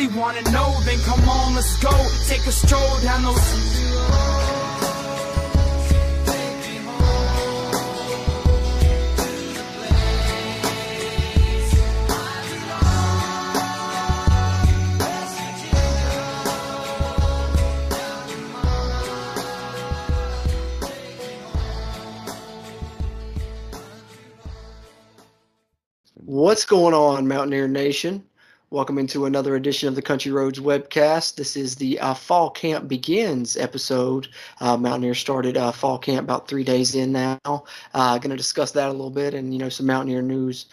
really wanna know, then come on, let's go. Take a stroll down those. What's going on, Mountaineer Nation? Welcome into another edition of the Country Roads webcast. This is the uh, Fall Camp Begins episode. Uh, Mountaineer started uh, fall camp about three days in now. Uh, going to discuss that a little bit and you know some Mountaineer news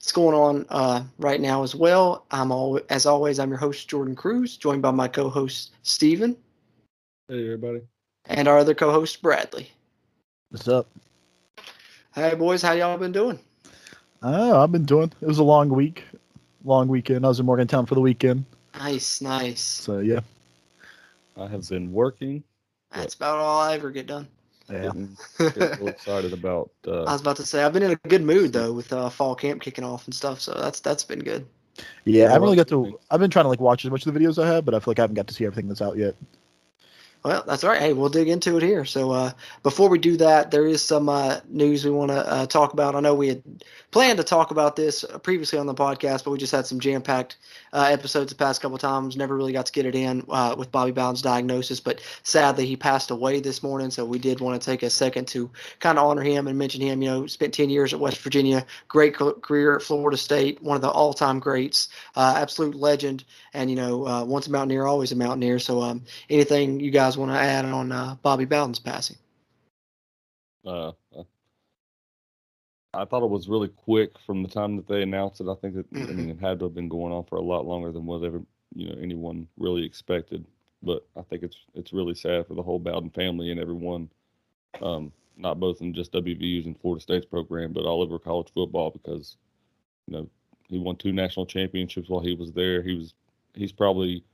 that's going on uh, right now as well. I'm all as always. I'm your host Jordan Cruz, joined by my co-host Steven Hey everybody. and our other co-host Bradley. What's up? Hey boys, how y'all been doing? Oh, I've been doing. It was a long week, long weekend. I was in Morgantown for the weekend, Nice, nice. so yeah, I have been working. That's about all I ever get done. yeah. Getting, getting real excited about I uh, was about to say I've been in a good mood though with uh, fall camp kicking off and stuff, so that's that's been good. Yeah, I haven't really got to. I've been trying to like watch as much of the videos I have, but I feel like I haven't got to see everything that's out yet. Well, that's all right. Hey, we'll dig into it here. So uh, before we do that, there is some uh, news we want to uh, talk about. I know we had planned to talk about this previously on the podcast, but we just had some jam-packed uh, episodes the past couple times. Never really got to get it in uh, with Bobby Bowden's diagnosis, but sadly he passed away this morning. So we did want to take a second to kind of honor him and mention him. You know, spent 10 years at West Virginia, great career at Florida State, one of the all-time greats, uh, absolute legend, and you know, uh, once a Mountaineer, always a Mountaineer. So um, anything you guys want to add on uh, Bobby Bowden's passing? uh, I thought it was really quick from the time that they announced it. I think that I mean it had to have been going on for a lot longer than what ever you know anyone really expected. But I think it's it's really sad for the whole Bowden family and everyone, um, not both in just WVU's and Florida State's program, but all over college football because you know he won two national championships while he was there. He was he's probably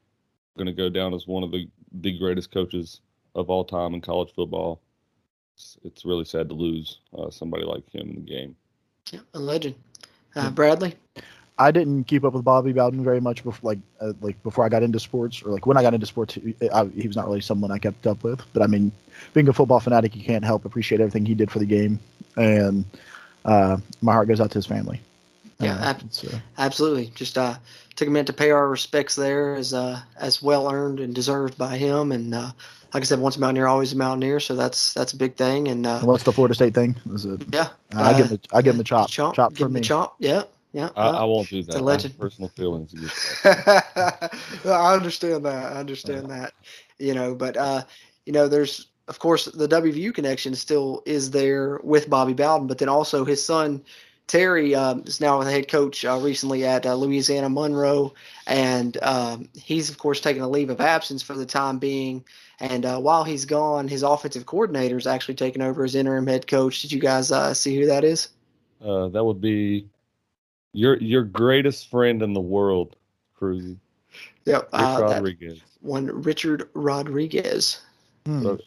going to go down as one of the the greatest coaches of all time in college football. It's, it's really sad to lose uh, somebody like him in the game. Yeah, a legend. Uh, Bradley. I didn't keep up with Bobby Bowden very much before, like, uh, like before I got into sports, or like when I got into sports, he, I, he was not really someone I kept up with. But I mean, being a football fanatic, you can't help appreciate everything he did for the game, and uh, my heart goes out to his family. Yeah, Uh, ab- it's, uh, Absolutely. Just uh, took a minute to pay our respects there as uh, as well earned and deserved by him. And uh, like I said, once a Mountaineer, always a Mountaineer. So that's that's a big thing. And uh, what's the Florida State thing? Is it? yeah, I give him, the, I give him the chop, chomp, chop give for him the chop. Yeah, yeah. I, I won't do that. I have legend. personal feelings that. I understand that. I understand that. You know, but uh, you know, there's of course the WVU connection still is there with Bobby Bowden, but then also his son Terry um, is now the head coach uh, recently at uh, Louisiana Monroe, and um, he's of course taking a leave of absence for the time being. And uh, while he's gone, his offensive coordinator is actually taking over as interim head coach. Did you guys uh, see who that is? Uh, that would be your your greatest friend in the world, Cruzy. Yep, Rich uh, Rodriguez. one Richard Rodriguez. Hmm. So,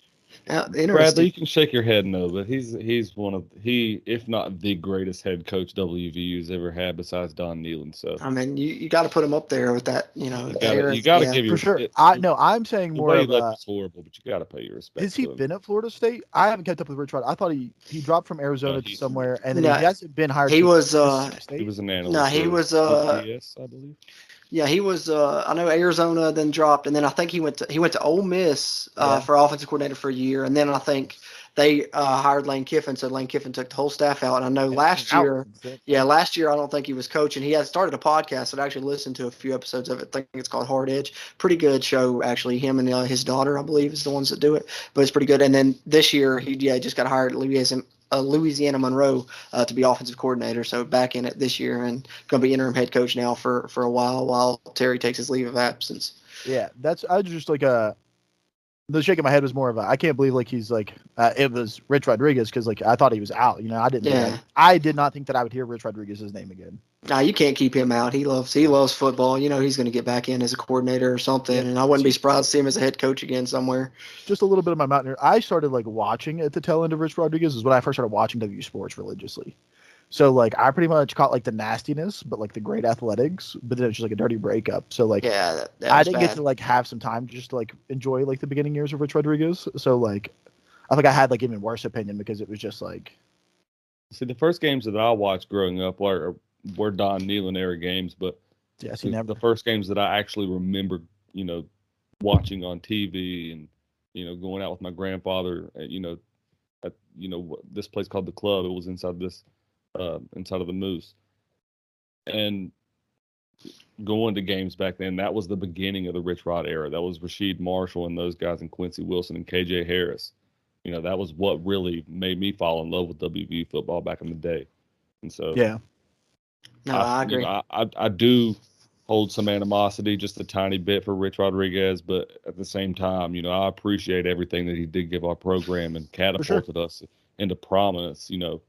Uh, Bradley, you can shake your head no, but he's he's one of he, if not the greatest head coach WVU's ever had besides Don Nehlen. So I mean, you, you got to put him up there with that, you know. you gotta, era. you gotta Yeah. give your For sure. it- I no, I'm saying more way he of left uh, was horrible, but you gotta pay your respect. Has he him. been at Florida State? I haven't kept up with Rich Rod. I thought he he dropped from Arizona to somewhere, and then No, he hasn't been hired. he was, uh, State? He was an analyst. No, he was, uh, UPS, I believe. Yeah, he was. Uh, I know Arizona then dropped, and then I think he went to he went to Ole Miss uh, Yeah. for offensive coordinator for a year, and then I think they uh, hired Lane Kiffin, so Lane Kiffin took the whole staff out. And I know last Out. year, yeah, last year I don't think he was coaching. He had started a podcast. I actually listened to a few episodes of it. I think it's called Hard Edge. Pretty good show, actually. Him and uh, his daughter, I believe, is the ones that do it. But it's pretty good. And then this year, he yeah just got hired at Louisiana, uh, Louisiana Monroe uh, to be offensive coordinator. So back in it this year and going to be interim head coach now for for a while while Terry takes his leave of absence. Yeah, that's I just like a the shake of my head was more of a I can't believe like he's like uh, it was Rich Rodriguez because like I thought he was out. You know, I didn't. Yeah. I, I did not think that I would hear Rich Rodriguez's name again. Nah, you can't keep him out. He loves he loves football. You know he's going to get back in as a coordinator or something, and I wouldn't be surprised to see him as a head coach again somewhere. Just a little bit of my mountaineer. I started like watching at the tail end of Rich Rodriguez is when I first started watching W Sports religiously. So like I pretty much caught like the nastiness, but like the great athletics, but then it was just like a dirty breakup. So like Yeah, that, that I didn't get to like have some time to just like enjoy like the beginning years of Rich Rodriguez. So like I think I had like even worse opinion because it was just like See, the first games that I watched growing up were were Don Nehlen era games, but yes, he the, never the first games that I actually remember, you know, watching on TV and you know going out with my grandfather, uh, you know, at you know this place called the Club. It was inside this, uh, inside of the Moose, and going to games back then. That was the beginning of the Rich Rod era. That was Rasheed Marshall and those guys, and Quincy Wilson and KJ Harris. You know, that was what really made me fall in love with WVU football back in the day. And so, yeah. No, I you agree. know, I, I, I do hold some animosity, just a tiny bit for Rich Rodriguez, but at the same time, you know, I appreciate everything that he did give our program and catapulted us into prominence. You know,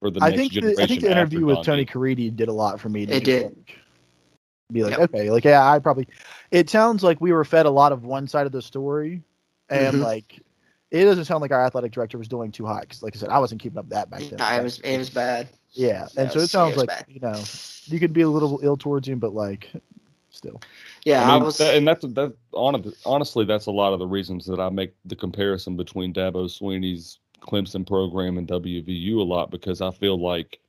for the I next think the, generation. I think the interview with Don Tony Nehlen. Caridi did a lot for me. To It did. like, be like, Yep. okay, like yeah, I probably. It sounds like we were fed a lot of one side of the story, and Mhm. like it doesn't sound like our athletic director was doing too high. Because like I said, I wasn't keeping up that back then. Nah, it was it was bad. Yeah, Yeah, and it so it was- sounds it like bad. you know you could be a little ill towards him, but like still. Yeah, I I, was. that, and that's that. Honestly, that's a lot of the reasons that I make the comparison between Dabo Swinney's Clemson program and WVU a lot because I feel like,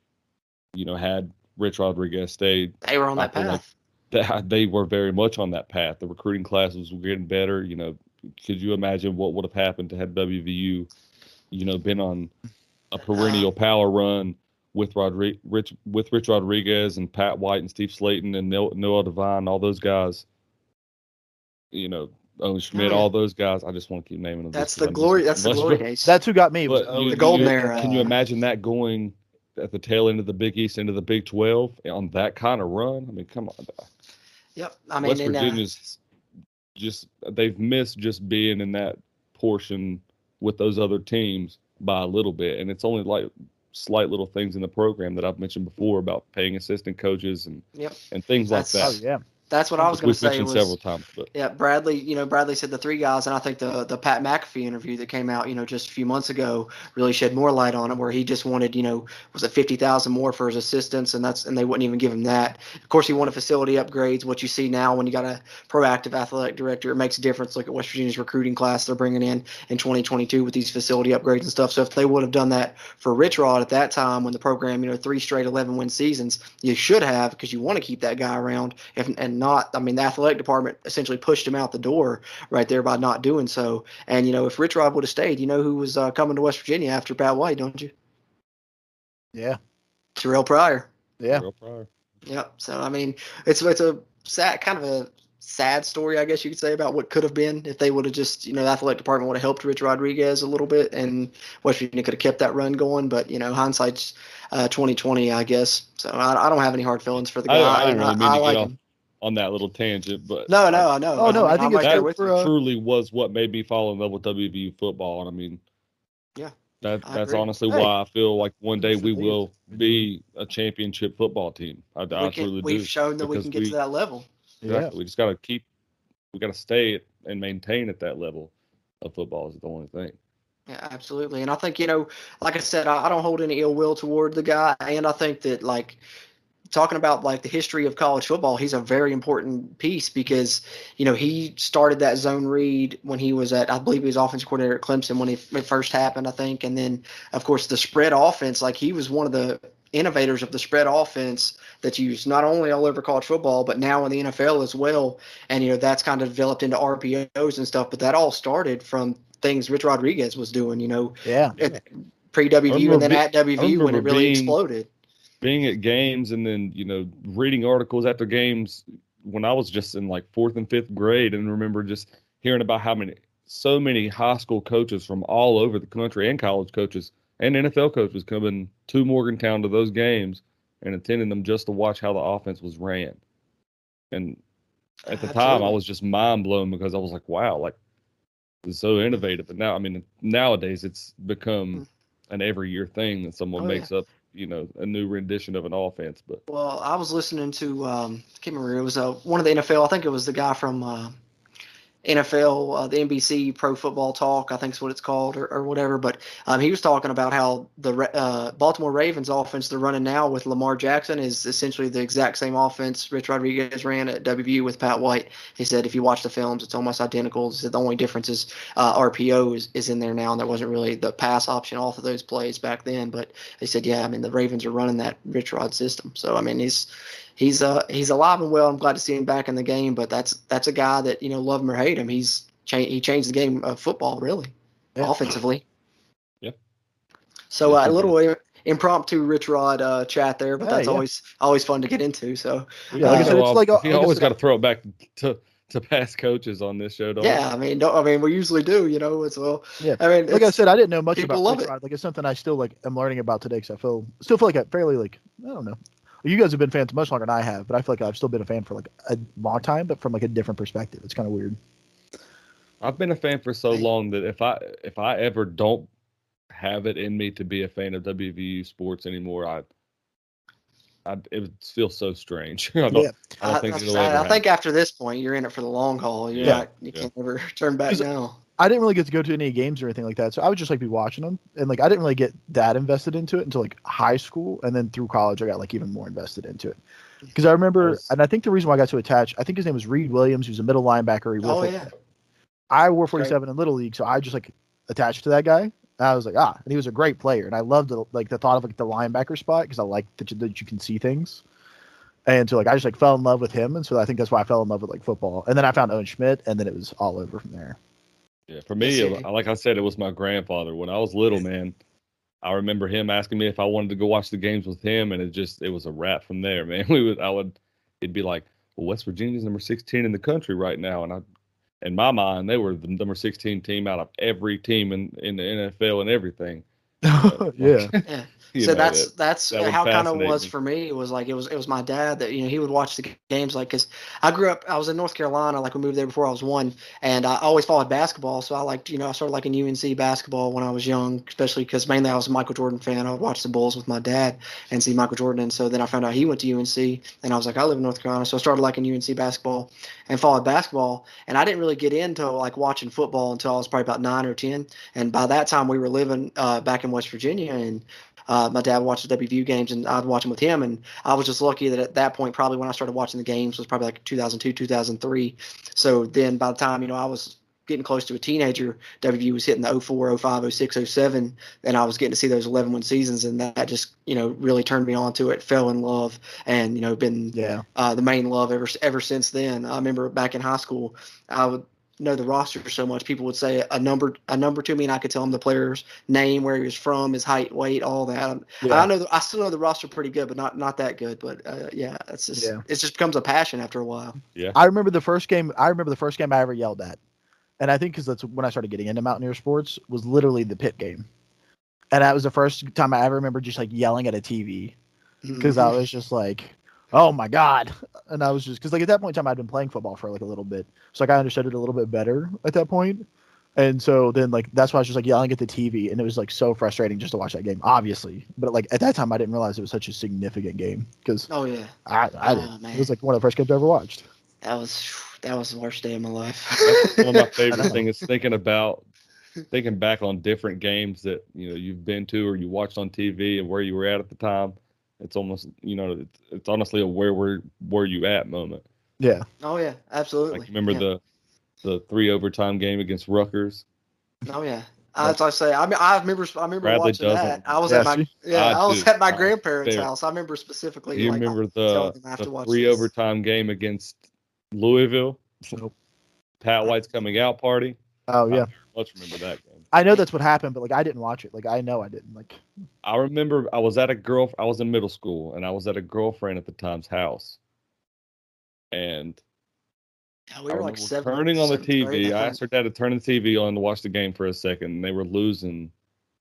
you know, had Rich Rodriguez stayed, they were on that feel like path. that they were very much on that path. The recruiting classes were getting better. You know, could you imagine what would have happened to had WVU, you know, been on a perennial power run with Rodri- Rich with Rich Rodriguez and Pat White and Steve Slaton and Noah Noel Devine, all those guys. You know, Owen Schmitt, all those guys. I just want to keep naming them. That's the glory. just- That's the glory go- days. That's who got me. Was But you- The golden you- era. Can you imagine that going at the tail end of the Big East into the Big Twelve on that kind of run? I mean, come on. yep. I mean, West and, uh, Virginia's just they've missed just being in that portion with those other teams by a little bit, and it's only like slight little things in the program that I've mentioned before about paying assistant coaches and Yep. and things like That's- Oh that. yeah. That's what I was going to say. Was, several times, but Yeah, Bradley. You know, Bradley said the three guys, and I think the the Pat McAfee interview that came out, you know, just a few months ago, really shed more light on it. Where he just wanted, you know, was it fifty thousand more for his assistants, and that's and they wouldn't even give him that. Of course, he wanted facility upgrades. What you see now, when you got a proactive athletic director, it makes a difference. Look at West Virginia's recruiting class they're bringing in in 2022 with these facility upgrades and stuff. So if they would have done that for Rich Rod at that time, when the program, you know, three straight 11 win seasons, you should have because you want to keep that guy around. If and not, I mean, the athletic department essentially pushed him out the door right there by not doing so. And you know, if Rich Rod would have stayed, you know who was uh, coming to West Virginia after Pat White, don't you? Yeah. Terrell Pryor. Yeah. Terrell Pryor. Yep. So I mean, it's it's a sad kind of a sad story, I guess you could say, about what could have been if they would have just, you know, the athletic department would have helped Rich Rodriguez a little bit, and West Virginia could have kept that run going. But you know, hindsight's uh, 2020, I guess. So I, I don't have any hard feelings for the I- guy. I didn't really and mean like get off him. On that little tangent, but No, no, I know. Oh, no, I mean, think I'm it's right good for, uh, truly was what made me fall in love with WVU football. And I mean, Yeah, that that's agree. honestly Hey. why I feel like one day we will be a championship football team. I, I we truly can, do. we've shown that we can get we- to that level. Yeah. Exactly. We just got to keep, we got to stay and maintain at that level of football is the only thing. Yeah, absolutely. And I think, you know, like I said, I, I don't hold any ill will toward the guy. And I think that, like, talking about like the history of college football, he's a very important piece because, you know, he started that zone read when he was at, I believe he was offensive coordinator at Clemson when it, first happened, I think. And then, of course, the spread offense, like, he was one of the innovators of the spread offense that's used not only all over college football, but now in the NFL as well. And, you know, that's kind of developed into RPOs and stuff. But that all started from things Rich Rodriguez was doing, you know, Yeah. pre WVU and then at WVU when it really being- exploded. Being at games and then, you know, reading articles after games when I was just in like fourth and fifth grade and remember just hearing about how many, so many high school coaches from all over the country and college coaches and NFL coaches coming to Morgantown to those games and attending them just to watch how the offense was ran. And at the time, I was just mind blown because I was like, wow, like it's so innovative. But now, I mean, nowadays it's become an every year thing that someone Hmm. Oh, yeah. makes up, you know, a new rendition of an offense. But Well, I was listening to um, I can't remember it was uh, one of the NFL. I think it was the guy from uh, NFL, uh, the NBC Pro Football Talk, I think is what it's called, or, or whatever. But um, he was talking about how the uh, Baltimore Ravens offense they're running now with Lamar Jackson is essentially the exact same offense Rich Rodriguez ran at WVU with Pat White. He said if you watch the films, it's almost identical. He said the only difference is uh, RPO is, is in there now, and there wasn't really the pass option off of those plays back then. But he said, yeah, I mean the Ravens are running that Rich Rod system. So I mean he's he's uh he's alive and well. I'm glad to see him back in the game, but that's that's a guy that you know love him or hate him. He's cha- he changed the game of football really, Yeah. offensively. Yeah. So uh, a Definitely. little impromptu Rich Rod uh, chat there, but Yeah, that's yeah. always always fun to get into. So Yeah, like Uh, said, it's like you like always got to throw it back to to past coaches on this show, don't you? yeah, I mean, don't, I mean, we usually do, you know, as well. Yeah. I mean, like I said, I didn't know much about love Rich. Rod. Like it's something I still like am learning about today because I feel still feel like I fairly like I don't know. You guys have been fans much longer than I have, but I feel like I've still been a fan for like a long time, but from like a different perspective. It's kind of weird. I've been a fan for so long that if I if I ever don't have it in me to be a fan of WVU sports anymore, I I it would feel so strange. I don't, Yeah. I don't I, think I- I- think after this point, you're in it for the long haul. You're Yeah. not, you Yeah. can't ever turn back now. I didn't really get to go to any games or anything like that, so I would just like be watching them, and like I didn't really get that invested into it until like high school, and then through college I got like even more invested into it. Because I remember, was- and I think the reason why I got so attached, I think his name was Reed Williams, who's a middle linebacker. He wore Oh yeah, I wore 47 in little league, so I just like attached to that guy. And I was like, ah, and he was a great player, and I loved the, like the thought of like the linebacker spot because I like that you, that you can see things. And so like I just like fell in love with him, and so I think that's why I fell in love with like football. And then I found Owen Schmitt, and then it was all over from there. Yeah, for me, like I said, it was my grandfather. When I was little, man, I remember him asking me if I wanted to go watch the games with him, and it just it was a wrap from there, man. We would, I would, it'd be like, well, West Virginia's number 16 in the country right now, and I, in my mind, they were the number 16 team out of every team in in the NFL and everything. yeah, yeah. So know, that's that- that's that how kind of was for me. It was like it was it was my dad that you know he would watch the games like because I grew up I was in North Carolina like we moved there before I was one and I always followed basketball so I liked you know I started liking UNC basketball when I was young especially because mainly I was a Michael Jordan fan I would watch the Bulls with my dad and see Michael Jordan and so then I found out he went to UNC and I was like I live in North Carolina so I started liking UNC basketball and followed basketball and I didn't really get into like watching football until I was probably about nine or ten and by that time we were living uh, back in West Virginia and uh, my dad watched the WVU games and I'd watch them with him. And I was just lucky that at that point, probably when I started watching the games was probably like 2002, 2003. So then by the time, you know, I was getting close to a teenager, WVU was hitting the 04, 05, 06, 07. And I was getting to see those 11 win seasons. And that just, you know, really turned me on to it, fell in love and, you know, been yeah, uh, the main love ever ever since then. I remember back in high school, I would know the roster so much. People would say a number a number to me, and I could tell them the player's name, where he was from, his height, weight, all that. yeah. I know the, I still know the roster pretty good, but not not that good. But uh, yeah, it's just Yeah. it just becomes a passion after a while. Yeah, I remember the first game. I remember the first game I ever yelled at, and I think because that's when I started getting into Mountaineer sports was literally the pit game, and that was the first time I ever remember just like yelling at a TV because I was just like, oh my god, and I was just because like at that point in time I'd been playing football for like a little bit, so like I understood it a little bit better at that point. point, and so then like that's why I was just like yelling at the TV, and it was like so frustrating just to watch that game, obviously, but like at that time I didn't realize it was such a significant game because oh yeah, I, I Oh, didn't. man. It was like one of the first games I ever watched. that was that was the worst day of my life. That's one of my favorite things is thinking about thinking back on different games that you know you've been to or you watched on TV and where you were at at the time. It's almost you know it's, it's honestly a where were where you at moment. Yeah. oh yeah, absolutely. Like remember Yeah. the the three overtime game against Rutgers. Oh yeah. As I say, I mean, I remember, I remember Bradley watching doesn't- that. I was Yeah, at my, yeah, I I was do. at my grandparents' there. house. I remember specifically. Do you like, remember telling the, I the three this. overtime game against Louisville? Nope. Pat White's coming out party. Oh yeah. Let's remember that game. I know that's what happened, but like I didn't watch it. Like I know I didn't. Like I remember I was at a girl. I was in middle school, and I was at a girlfriend at the time's house, and Yeah, we I were like seven. turning on the seventh grade, TV. I asked her dad to turn the TV on to watch the game for a second, and they were losing,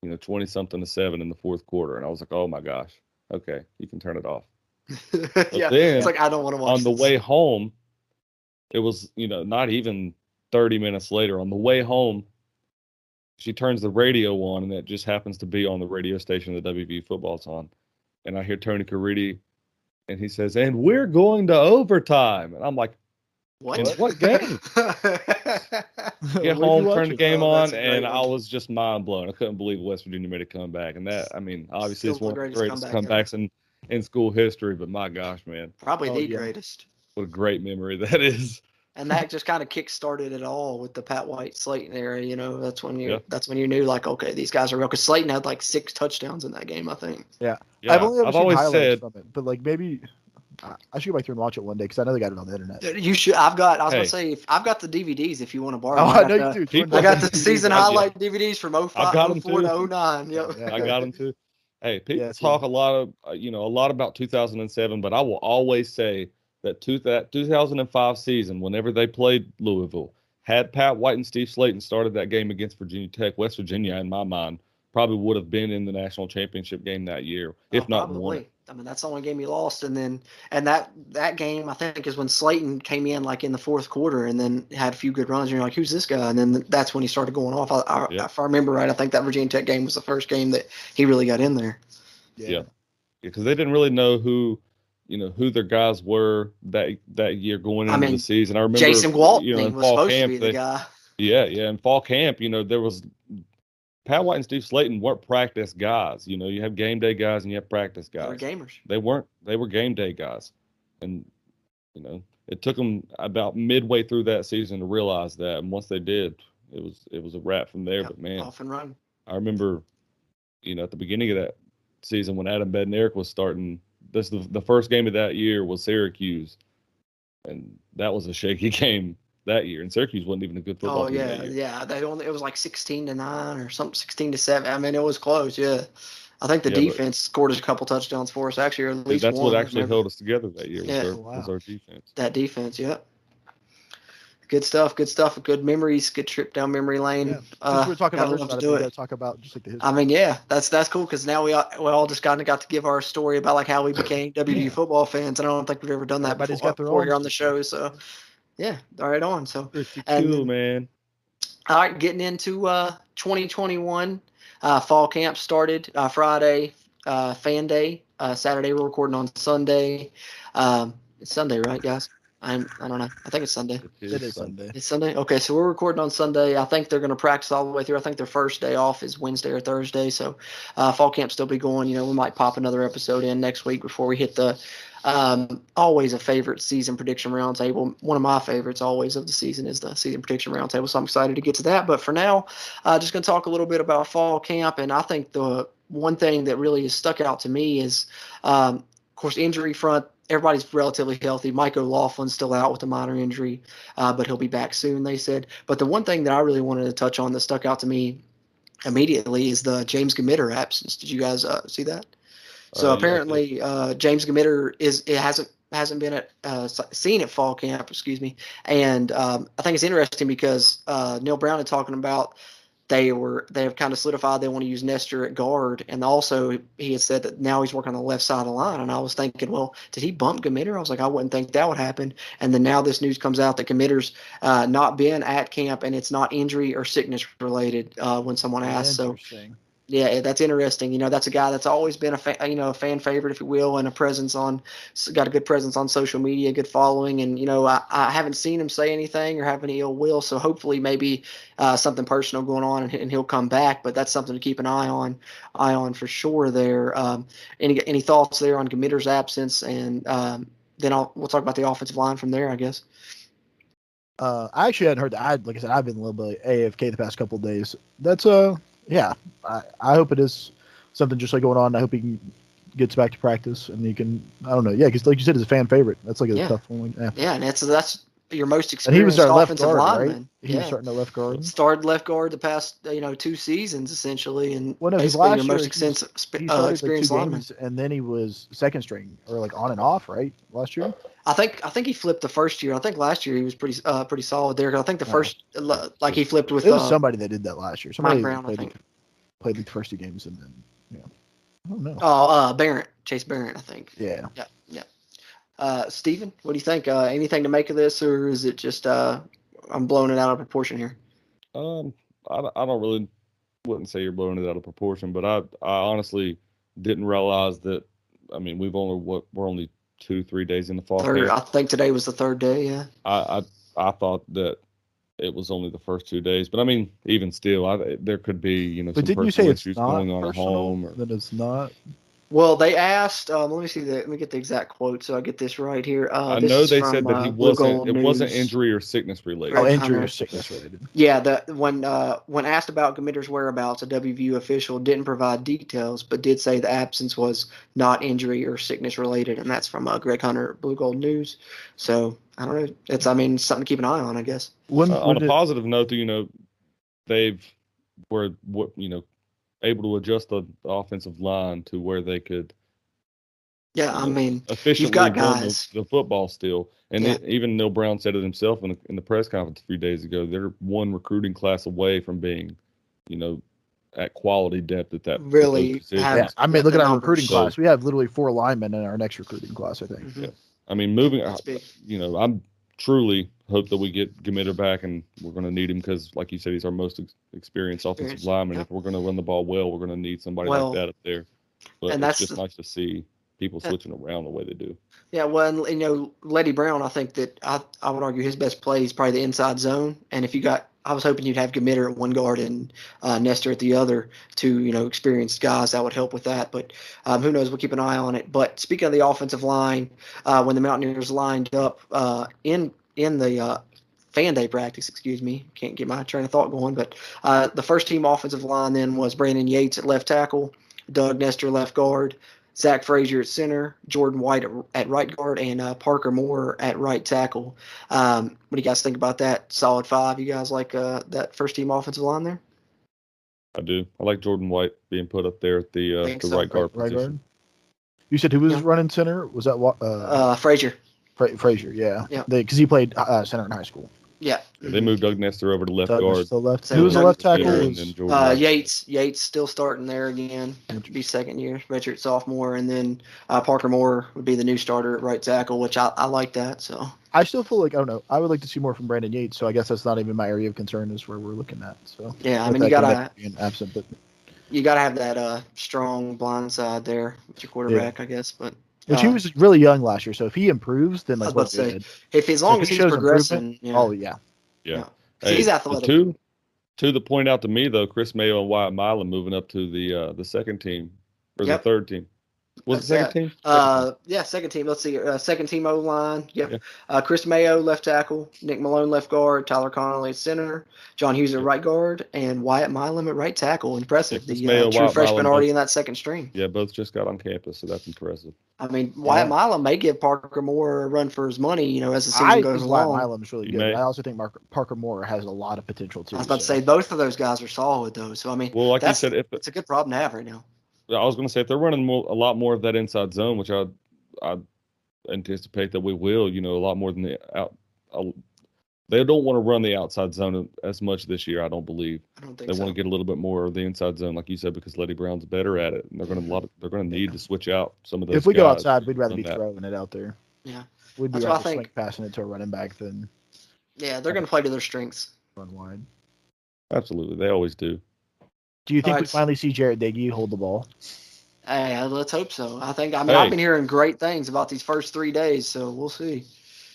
you know, twenty something to seven in the fourth quarter, and I was like, "Oh my gosh, okay, you can turn it off." yeah, then, it's like I don't want to watch on the way home, it was you know not even thirty minutes later. On the way home, she turns the radio on, and it just happens to be on the radio station that WV football's on, and I hear Tony Caridi, and he says, "And we're going to overtime," and I'm like, What? What game? Get home, turn the game Oh, on, that's a and I was just mind blown. I couldn't believe West Virginia made a comeback, and that I mean, obviously it's one of the greatest greatest comeback comebacks in in school history. But my gosh, man, Probably Oh, the yeah. greatest. what a great memory that is. And that just kind of kick started it all with the Pat White Slaton era. You know, that's when you Yeah. that's when you knew like, okay, these guys are real. Because Slaton had like six touchdowns in that game, I think. Yeah, I've only ever I've seen always highlights said from it, but like maybe I I should go back through and watch it one day because I know they got it on the internet. You should. I've got. I was Hey. gonna say, if, I've got the DVDs if you want to borrow. Oh, them. I got know the- you do. people- I got the season I get- highlight DVDs from 05, I've got 'em 04 to too. 09. Yep. Yeah. I got them too. Hey, people Yeah, see. talk a lot of uh, you know a lot about 2007, but I will always say that two, that 2005 season, whenever they played Louisville, had Pat White and Steve Slaton started that game against Virginia Tech, West Virginia, in my mind, probably would have been in the national championship game that year, if Oh, not won it. I mean, that's the only game he lost, and then and that that game I think is when Slaton came in like in the fourth quarter, and then had a few good runs. And you're like, who's this guy? And then that's when he started going off. I, I, Yeah. If I remember right, I think that Virginia Tech game was the first game that he really got in there. Yeah. because they didn't really know who, you know, who their guys were that that year going I into mean, the season. I remember Jason Gwaltney you know, was supposed to camp, be the they- guy. Yeah, yeah. In fall camp, you know, there was Pat White and Steve Slaton weren't practice guys. You know, you have game day guys and you have practice They were guys. gamers. They weren't. They were game day guys, and you know, it took them about midway through that season to realize that. And once they did, it was it was a wrap from there. Yep, But man, Off and run. I remember, you know, at the beginning of that season when Adam Bednarik was starting, this the, the first game of that year was Syracuse, and that was a shaky game that year. And Syracuse wasn't even a good football Oh team yeah, that year. yeah. They only it was like sixteen to nine or something, sixteen to seven. I mean, it was close. Yeah, I think the Yeah, defense scored a couple touchdowns for us actually, or at least That's one. what actually held us together that year. Was, Yeah. our, Oh, wow. was our defense. that defense. Yeah. Good stuff. Good stuff. Good memories. Good trip down memory lane. Yeah. Uh, we were talking about love I do we it. talk about just like the history. I mean, yeah, that's that's cool because now we all, we all just kind of got to give our story about like how we became WVU football fans, and I don't think we've ever done that Everybody's before, got their before own here on the show. So, yeah, all right, on. So, And- cool, man. all right, getting into uh 2021 uh, fall camp started uh, Friday, uh, fan day. Uh, Saturday we're recording on Sunday. Um, it's Sunday, right, guys? I'm I don't know. I think it's Sunday. It is Sunday. It's Sunday. Okay, so we're recording on Sunday. I think they're going to practice all the way through. I think their first day off is Wednesday or Thursday. So uh, fall camp still be going. You know, we might pop another episode in next week before we hit the um, always a favorite season prediction roundtable. One of my favorites always of the season is the season prediction roundtable. So I'm excited to get to that. But for now, uh, just going to talk a little bit about fall camp. And I think the one thing that really has stuck out to me is, um, of course, injury front. Everybody's relatively healthy. Mike O'Laughlin's still out with a minor injury uh, but he'll be back soon, they said. But the one thing that I really wanted to touch on that stuck out to me immediately is the James Gmiter absence. Did you guys uh, see that? So Uh, yeah, apparently, uh, James Gmiter is it hasn't hasn't been at uh, seen at fall camp, excuse me, and um, I think it's interesting because uh, Neal Brown is talking about they were they have kind of solidified they want to use Nester at guard, and also he had said that now he's working on the left side of the line, and I was thinking, well, did he bump Gmiter? I was like, I wouldn't think that would happen, and then now this news comes out that Gmiter's uh, not been at camp, and it's not injury or sickness related uh, when someone asks. So. Yeah, that's interesting. You know, that's a guy that's always been a fan, you know a fan favorite, if you will, and a presence on got a good presence on social media, good following, and you know I, I haven't seen him say anything or have any ill will, so hopefully maybe uh, something personal going on and, and he'll come back. But that's something to keep an eye on, eye on for sure. There, um, any any thoughts there on Gmiter's absence, and um, then I'll we'll talk about the offensive line from there, I guess. Uh, I actually hadn't heard that. I, like I said, I've been a little bit AFK the past couple days. That's uh, yeah. I, I hope it is something just like going on. I hope he can gets back to practice and he can. I don't know. Yeah, because like you said, he's a fan favorite. That's like a Yeah. tough one. Yeah. Yeah, and that's that's your most experienced And he was experienced our left offensive guard, right? He yeah. was starting at left guard. started left guard the past you know two seasons essentially, and Well, no, basically last your most He uh, started like lineman. and then he was second string or like on and off, right? Last year. I think I think he flipped the first year. I think last year he was pretty uh, pretty solid there. I think the first uh, like he flipped with It was uh, somebody that did that last year. Somebody Brown, I played, think. like, played the first two games and then yeah. I don't know. oh uh, Barrett Chase Barrett I think. yeah. Yeah, yeah. Uh, Steven, what do you think? Uh, anything to make of this, or is it just uh, I'm blowing it out of proportion here? Um, I, don't- I don't really wouldn't say you're blowing it out of proportion, but I I honestly didn't realize that. I mean, we've only what we're only two, three days in the fall Third, camp. I think today was the third day. Yeah. I, I I thought that it was only the first two days, but I mean, even still, I, there could be you know But some didn't you say personal it's issues not going on at personal? home. Or, That it's not. Well, they asked. Um, let me see. The, let me get the exact quote so I get this right here. Uh, I know they from, said that uh, he Blue wasn't. Gold It wasn't injury or sickness related. Oh, injury or sickness related. Yeah, the when uh, when asked about Gmiter's whereabouts, a WVU official didn't provide details, but did say the absence was not injury or sickness related, and that's from uh, Greg Hunter, Blue Gold News. So I don't know. It's I mean something to keep an eye on, I guess. When, Uh, on when a did- positive note, you know, they've were what you know able to adjust the, the offensive line to where they could Yeah, I mean, efficiently got run the- guys. The, football still. And Yeah. it, even Neal Brown said it himself in the, in the press conference a few days ago. They're one recruiting class away from being, you know, at quality depth at that Really have- yeah, I mean, look at our numbers. recruiting So- class. We have literally four linemen in our next recruiting class. I think. mhm, I mean, moving. that's big. You know, I'm truly hope that we get Gmiter back, and we're going to need him because, like you said, he's our most ex- experienced offensive Experienced, lineman. yeah. If we're going to run the ball well, we're going to need somebody Well, like that up there. But and it's that's just nice to see people switching around the way they do. Yeah, well, and, you know, Leddie Brown, I think that I, I would argue his best play is probably the inside zone. And if you got, I was hoping you'd have Gmiter at one guard and uh, Nester at the other, two, you know, experienced guys that would help with that. But um, who knows? We'll keep an eye on it. But speaking of the offensive line, uh, when the Mountaineers lined up uh, in in the uh, fan day practice, excuse me, can't get my train of thought going. But uh, the first team offensive line then was Brandon Yates at left tackle, Doug Nester left guard, Zach Frazier at center, Jordan White at, at right guard, and uh, Parker Moore at right tackle. Um, what do you guys think about that? Solid five. You guys like uh, that first team offensive line there? I do. I like Jordan White being put up there at the uh, the so. right guard Right position. guard. You said who was Yeah. running center? Was that what? Uh, Uh, Frazier. Fra- Frazier? Yeah. Yeah. Because he played uh, center in high school. Yeah. Yeah, They moved Doug Nester over to left Doug guard. still left. So Who was the left tackle? there, and then Uh, Yates. Yates still starting there again. Which would be second year, redshirt sophomore, and then uh, Parker Moore would be the new starter at right tackle, which I, I like that. So I still feel like I don't know. I would like to see more from Brandon Yates. So I guess that's not even my area of concern. Is where we're looking at. So yeah, I mean you gotta commit absent, but you gotta have that uh, strong blind side there with your quarterback, I guess. But which he uh, was really young last year. So if he improves, then I like was we're about to good. if as long if as he he's progressing, yeah. Oh yeah. Yeah. So he's the athletic. Two, two to point out to me though, Chris Mayo and Wyatt Milum moving up to the uh, the second team or Yep. the third team. Was it That's second team? Uh, yeah, second team. Let's see. Uh, second team O line. Yep. Yeah. Uh, Chris Mayo left tackle, Nick Malone left guard, Tyler Connolly center, John Hughes at right guard, and Wyatt Milum at right tackle. Impressive. Yeah, the Mayo, uh, true Wyatt freshman Milum already both- in that second string. yeah, both just got on campus, so that's impressive. I mean, Wyatt Yeah. Milum may give Parker Moore a run for his money. You know, as the season I goes think Wyatt along. Milum is really He good. may. I also think Mark, Parker Moore has a lot of potential too. I was about to say both of those guys are solid though. So I mean, Well, like you said, if it's a good problem to have right now. I was going to say if they're running more, a lot more of that inside zone, which I I anticipate that we will, you know, a lot more than the out. i they don't want to run the outside zone as much this year. I don't believe I don't they so. want to get a little bit more of the inside zone, like you said, because Leddie Brown's better at it, and they're going to mm-hmm. lot. Of, they're going to need to switch out some of those. if we go outside, we'd rather be that. throwing it out there. Yeah. We'd be That's what I rather think. swing passing it to a running back than yeah, they're going to play to their strengths. run wide. Absolutely, they always do. Do you think we finally see Jarrett Doege hold the ball? Hey, let's hope so. I think I mean Hey. I've been hearing great things about these first three days, so we'll see.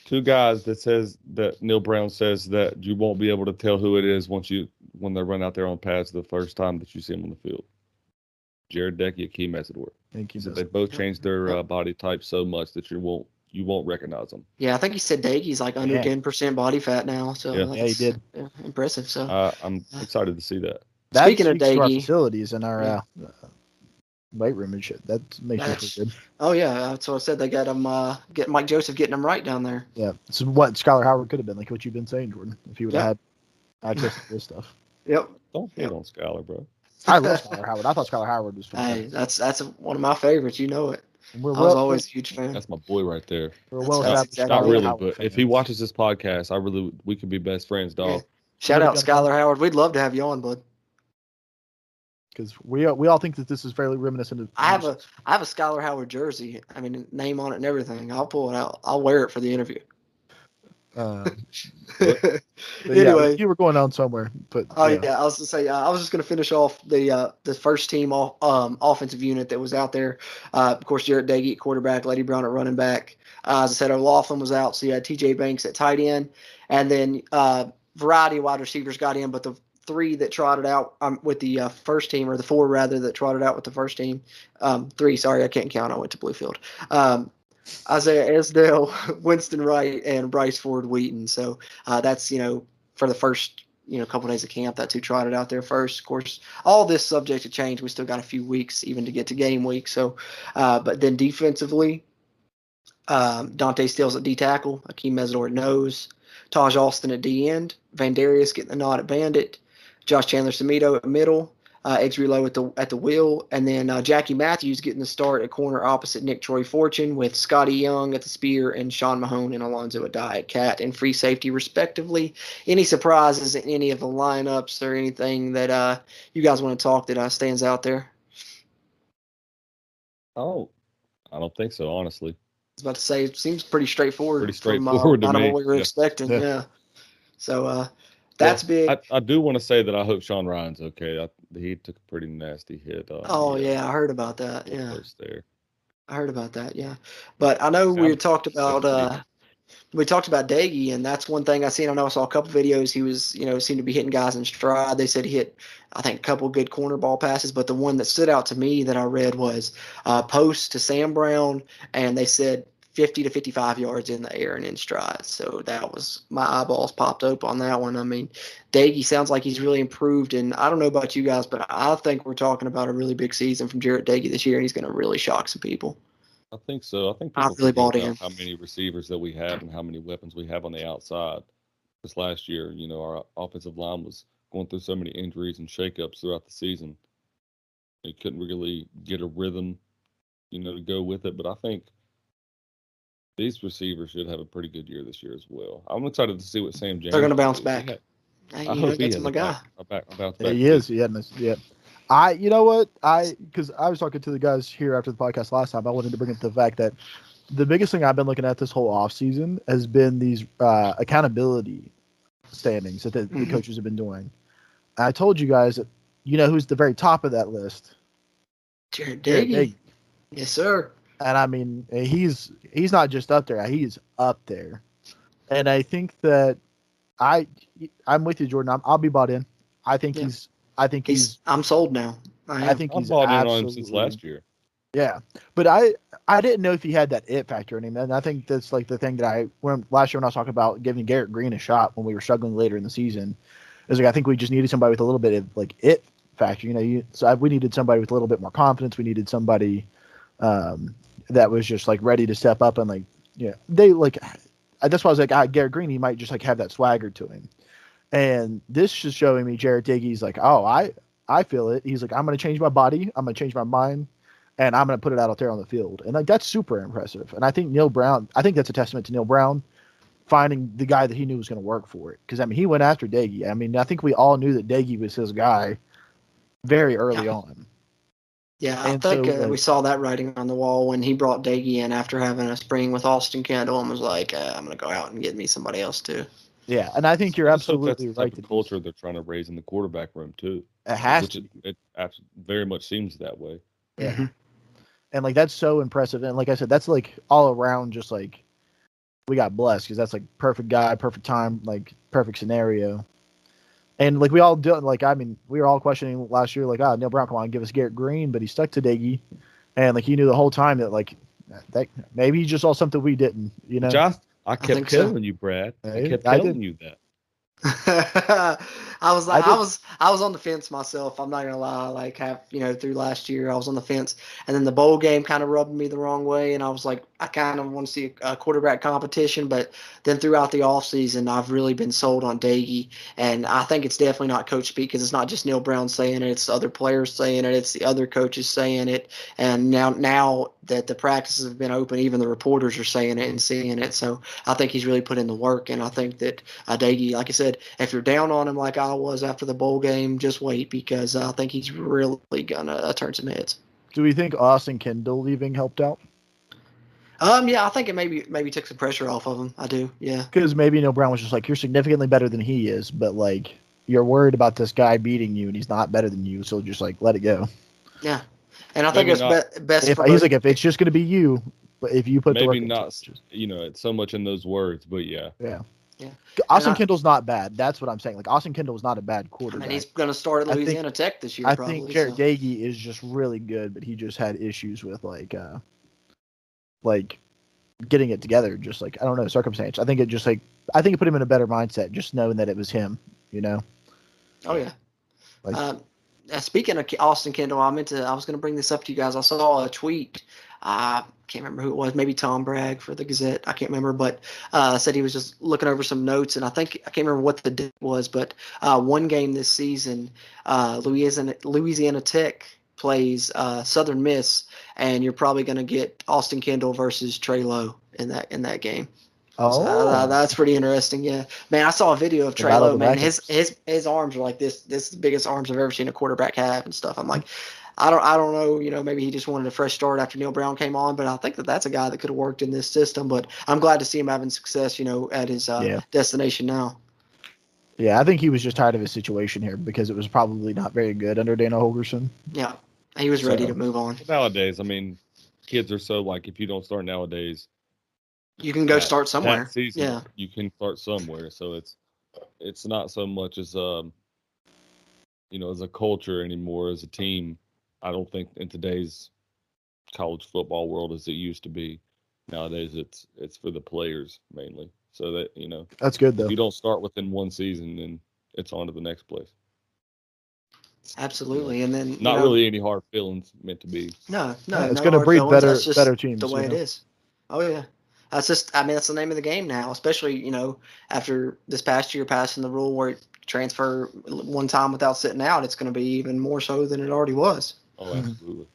Two guys that says that Neal Brown says that you won't be able to tell who it is once you when they run out there on pads the first time that you see them on the field. Jared Doege and Key Mesidor. I think he's Said they both changed their uh, body type so much that you won't you won't recognize them. Yeah, I think he said Doege's like under Yeah. ten percent body fat now. So Yeah. Yeah, he did. yeah, impressive. So Uh, I'm excited to see that. That Speaking of speaks to our facilities and our Yeah. uh, weight room and shit. That makes That's- feel good. oh yeah, that's what I said. They got him uh get Mike Joseph getting him right down there. Yeah, it's what Skyler Howard could have been, like what you've been saying, Jordan, if he would have had access to this stuff. Yep. Don't hate Yep. on Skyler, bro. I love Skyler Howard. I thought Skyler Howard was Hey, that's that's one of my favorites. You know it. And we're I was well, always a huge fan. That's my boy right there. we're that's- well that's established exactly Not Skyler Skyler really, Howard but if he fans. watches this podcast, I really we could be best friends, dog. Yeah. Shout out been. Skyler Howard. We'd love to have you on, bud. Because we we all think that this is fairly reminiscent of. I have a I have a Skyler Howard jersey. I mean, name on it and everything. I'll pull it out. I'll wear it for the interview. Uh, but yeah, anyway, you were going on somewhere, but Oh yeah. yeah. I was gonna say uh, I was just gonna finish off the uh, the first team off, um, offensive unit that was out there. Uh, of course, Jarrett Doege at quarterback, Leddie Brown at running back. Uh, as I said, O'Laughlin was out, so you had T.J. Banks at tight end, and then uh, variety of wide receivers got in, but the three that trotted out um, with the uh, first team, or the four rather that trotted out with the first team, um, three. Sorry, I can't count. I went to Bluefield. Um, Isaiah Esdale, Winston Wright, and Bryce Ford-Wheaton. So uh, that's you know for the first you know couple days of camp. That's who trotted out there first. Of course, all this subject to change. We still got a few weeks even to get to game week. So, uh, but then defensively, um, Dante Stills at D tackle, Akheem Mesidor at nose, Taijh Alston at D end, Van Darius getting the nod at Bandit, Josh Chandler Semedo at middle, uh, Exree Loe at the at the wheel, and then uh, Jackie Matthews getting the start at corner opposite Nicktroy Fortune with Scotty Young at the spear and Sean Mahone and Alonzo Addae at cat and free safety respectively. Any surprises in any of the lineups or anything that uh, you guys want to talk that uh, stands out there? Oh, I don't think so, honestly. I was about to say it seems pretty straightforward. Pretty from, uh, straightforward to kind me, what we were yeah. expecting. Yeah. So uh, that's big. I, I do want to say that I hope Sean Ryan's okay. I, he took a pretty nasty hit. Uh, oh yeah, I heard about that. Yeah. there. I heard about that, yeah. But I know we talked about uh we talked about Doege and that's one thing I seen. I know I saw a couple videos. He was, you know, seemed to be hitting guys in stride. They said he hit I think a couple good corner ball passes, but the one that stood out to me that I read was uh post to Sam Brown and they said 50 to 55 yards in the air and in stride. So that was my eyeballs popped open on that one. I mean, Doege sounds like he's really improved, and I don't know about you guys, but I think we're talking about a really big season from Jarrett Doege this year, and he's going to really shock some people. I think so. I think I really bought in. how many receivers that we have and how many weapons we have on the outside. This last year, you know, our offensive line was going through so many injuries and shakeups throughout the season. They couldn't really get a rhythm, you know, to go with it. But I think these receivers should have a pretty good year this year as well. I'm excited to see what Sam James. They're gonna bounce back. He had- I hope he that's has my guy. back, a back, a bounce Yeah, back he is. season. Yeah, yeah. I, you know what? I, because I was talking to the guys here after the podcast last time. I wanted to bring up the fact that the biggest thing I've been looking at this whole off season has been these uh, accountability standings that the, the Mhm. coaches have been doing. And I told you guys that you know who's the very top of that list. Jared Jared Doege. Doege. Yes, sir. And I mean, he's he's not just up there; he's up there. And I think that I I'm with you, Jordan. I'm, I'll be bought in. I think Yeah. he's. I think he's. He's. I'm sold now. I, I think I've he's bought in on him since last year. Yeah, but I I didn't know if he had that it factor in him, and I think that's like the thing that I when last year when I was talking about giving Garrett Greene a shot when we were struggling later in the season, is like I think we just needed somebody with a little bit of like it factor. You know, you, so I, we needed somebody with a little bit more confidence. We needed somebody um, that was just like ready to step up and like yeah they like that's why I was like ah, Garrett Greene he might just like have that swagger to him, and this is showing me Jarrett Doege's like oh I I feel it. He's like I'm gonna change my body. I'm gonna change my mind and I'm going to put it out there on the field. And like that's super impressive. And I think Neal Brown, I think that's a testament to Neal Brown finding the guy that he knew was going to work for it. Because I mean, he went after Doege. I mean, I think we all knew that Doege was his guy very early Yeah. on. Yeah, I And think so, uh, we saw that writing on the wall when he brought Doege in after having a spring with Austin Kendall and was like, uh, "I'm going to go out and get me somebody else too." Yeah, and I think you're I just hope absolutely that's the right. type That of culture they're trying to raise in the quarterback room too. it has to. it, it very much seems that way. Yeah. Mhm. and like that's so impressive and like i said that's like all around just like we got blessed because that's like perfect guy perfect time like perfect scenario and like we all do like i mean we were all questioning last year like oh neal brown come on give us garrett greene but he stuck to Doege, and like he knew the whole time that like that maybe he just saw something we didn't you know Josh, I kept think so. telling you, Brad. I Hey, kept I telling did. you that. I was like, I I, was, I was on the fence myself. I'm not gonna lie. Like, have you know, through last year, I was on the fence, and then the bowl game kind of rubbed me the wrong way, and I was like, I kind of want to see a, quarterback competition. But then throughout the off season, I've really been sold on Doege, and I think it's definitely not coach speak because it's not just Neal Brown saying it; it's other players saying it, it's the other coaches saying it, and now now that the practices have been open, even the reporters are saying it and seeing it. So I think he's really put in the work, and I think that uh, Doege, like I said, if you're down on him like I was after the bowl game, just wait because I think he's really gonna uh, turn some heads. do we think austin kendall leaving helped out Um, yeah, I think it maybe maybe took some pressure off of him. I do. Yeah. Because maybe Neal Brown was just like, you're significantly better than he is, but like you're worried about this guy beating you, and he's not better than you, so just like let it go. Yeah. And I think it's be- best. If for he's both- like, if it's just gonna be you, but if you put the work Maybe into not, you know, it's so much in those words, but yeah. yeah. Yeah. Austin I- Kendall's not bad. That's what I'm saying. Like Austin Kendall is not a bad I quarterback. mean, he's going to start I at think- Louisiana Tech this year. I probably, think Jarrett so. Doege is just really good, but he just had issues with like uh like getting it together, just like I don't know, circumstance. I think it just like I think it put him in a better mindset, just knowing that it was him, you know? Oh yeah. Like- um, uh, speaking of Austin Kendall, I meant to. I was going to bring this up to you guys. I saw a tweet. I can't remember who it was. Maybe Tom Bragg for the Gazette. I can't remember, but uh, said he was just looking over some notes, and I think I can't remember what the date was, but uh, one game this season, uh, Louisiana Louisiana Tech plays uh, Southern Miss, and you're probably going to get Austin Kendall versus Trey Lowe in that in that game. So, Oh, uh, that's pretty interesting. Yeah, man, I saw a video of Trey Lowe. Man, his his his arms are like this. This is the biggest arms I've ever seen a quarterback have and stuff. I'm like, I don't I don't know. You know, maybe he just wanted a fresh start after Neal Brown came on, but I think that that's a guy that could have worked in this system. But I'm glad to see him having success. You know, at his uh, Yeah. destination now. yeah, I think he was just tired of his situation here because it was probably not very good under Dana Holgorsen. Yeah, he was ready So- to move on. Nowadays, I mean, kids are so like if you don't start nowadays, You can go that- start somewhere. that season, Yeah, you can start somewhere. So it's it's not so much as um you know as a culture anymore as a team. I don't think in today's college football world as it used to be. Nowadays, it's it's for the players mainly. So that you know, That's good though. if you don't start within one season, then it's on to the next place. Absolutely. And then Not know, really any hard feelings meant to be. No, no, Yeah, it's no going to breed feelings. better better teams. the way you know? is. Oh yeah, that's just. I mean, that's the name of the game now. Especially you know after this past year passing the rule where it transfer one time without sitting out, it's going to be even more so than it already was. Oh, Mhm. absolutely.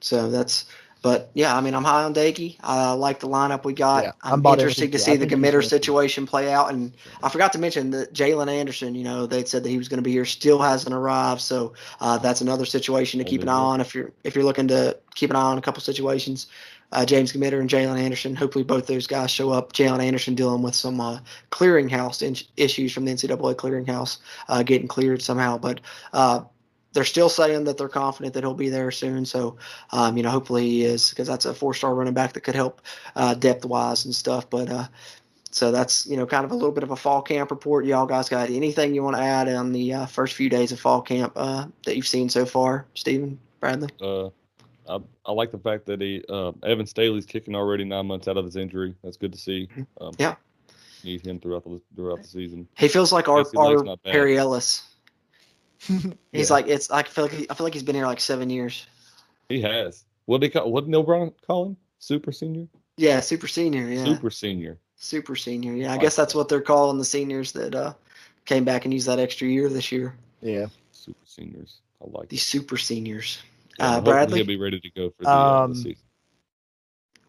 So that's. But yeah, I mean, I'm high on Doege. I like the lineup we got. Yeah, I'm, I'm interested to see the Gmiter situation play out. And I forgot to mention that Jalen Anderson, you know, they said that he was going to be here, still hasn't arrived. So uh, that's another situation to keep an eye on if you're if you're looking to keep an eye on a couple situations. Uh, James Gmiter and Jalen Anderson. Hopefully, both those guys show up. Jalen Anderson dealing with some uh, clearinghouse in- issues from the NCAA clearinghouse, uh, getting cleared somehow. But uh, they're still saying that they're confident that he'll be there soon. So, um, you know, hopefully he is because that's a four-star running back that could help uh, depth-wise and stuff. But uh, so that's you know kind of a little bit of a fall camp report. Y'all guys got anything you want to add on the uh, first few days of fall camp uh, that you've seen so far, Stephen Bradley? Uh, I, I like the fact that he uh, Evan Staley's kicking already nine months out of his injury. That's good to see. Um, Mm-hmm. Yeah. need him throughout the throughout the season. He feels like our, our. Perry Ellis. He's Yeah. like it's. I feel like he, I feel like he's been here like seven years. He has. What they call? What did Neal Brown call him? Super senior. Yeah, super senior. Yeah, super, senior. Super senior. senior. Yeah, I Like guess that's what they're calling the seniors that uh, came back and used that extra year this year. Yeah. Super seniors. I like. these super seniors. Yeah, uh, Bradley? he'll be ready to go for the, uh, Um, the season.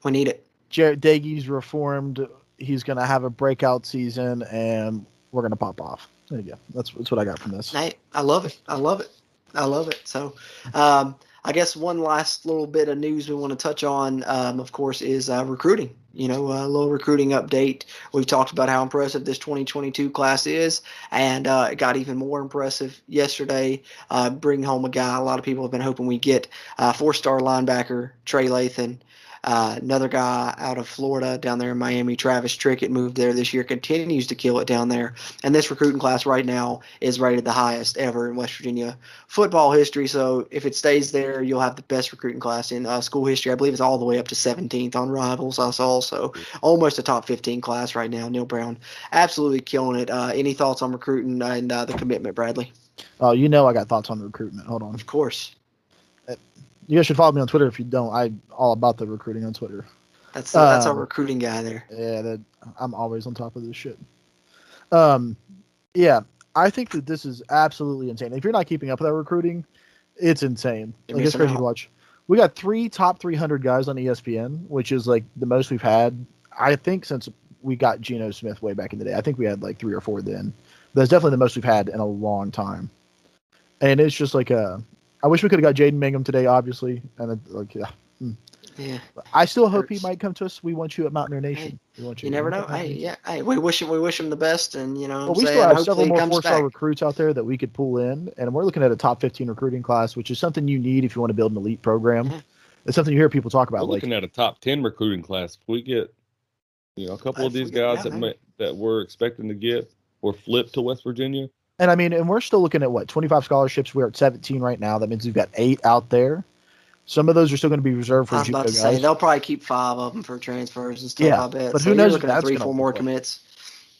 We need it. Jarret Doege's reformed. He's going to have a breakout season, and we're going to pop off. There you go. That's, that's what I got from this. Hey, I love it. I love it. I love it. So, um, I guess one last little bit of news we want to touch on, um, of course, is uh, recruiting. You know, a little recruiting update. We've talked about how impressive this 2022 class is, and uh, it got even more impressive yesterday, uh, home a guy a lot of people have been hoping we get, uh, four-star linebacker Trey Lathan. Uh, another guy out of Florida down there in Miami, Travis Trickett, moved there this year, continues to kill it down there. And this recruiting class right now is rated the highest ever in West Virginia football history. So if it stays there, you'll have the best recruiting class in uh, school history. I believe it's all the way up to 17th on Rivals. I saw so almost a top 15 class right now. Neal Brown, absolutely killing it. Uh, any thoughts on recruiting and uh, the commitment, Bradley? Oh, you know I got thoughts on the recruitment. Hold on. Of course, You guys should follow me on Twitter if you don't. I all about the recruiting on Twitter. that's that's our Um, recruiting guy there. Yeah, that I'm always on top of this shit. Um, yeah, I think that this is absolutely insane. If you're not keeping up with our recruiting, it's insane. You're like it's crazy out. to watch. We got three top 300 guys on ESPN, which is like the most we've had. I think since we got Geno Smith way back in the day. I think we had like three or four then. That's definitely the most we've had in a long time. And it's just like a. I wish we could have got Jaden Mingham today, obviously, and it, like yeah, hmm. Yeah. I still hope he might come to us. We want you at Mountaineer Nation. we want You You never know. at Hey, yeah. Hey, we wish him. We wish him the best, and you know, what Well, we saying, still have hopefully several he more four-star back. recruits out there that we could pull in, and we're looking at a top 15 recruiting class, which is something you need if you want to build an elite program. Yeah. It's something you hear people talk We're about. Like, looking at a top ten recruiting class. If we get, you know, a couple uh, of these guys that man. may, that we're expecting to get or flip to West Virginia, and I mean, and we're still looking at what 25 scholarships. We're at 17 right now. That means we've got eight out there. Some of those are still going to be reserved for I was about to say guys. they'll probably keep five of them for transfers and stuff. Yeah, I bet. but so who knows looking at three, four more like. commits.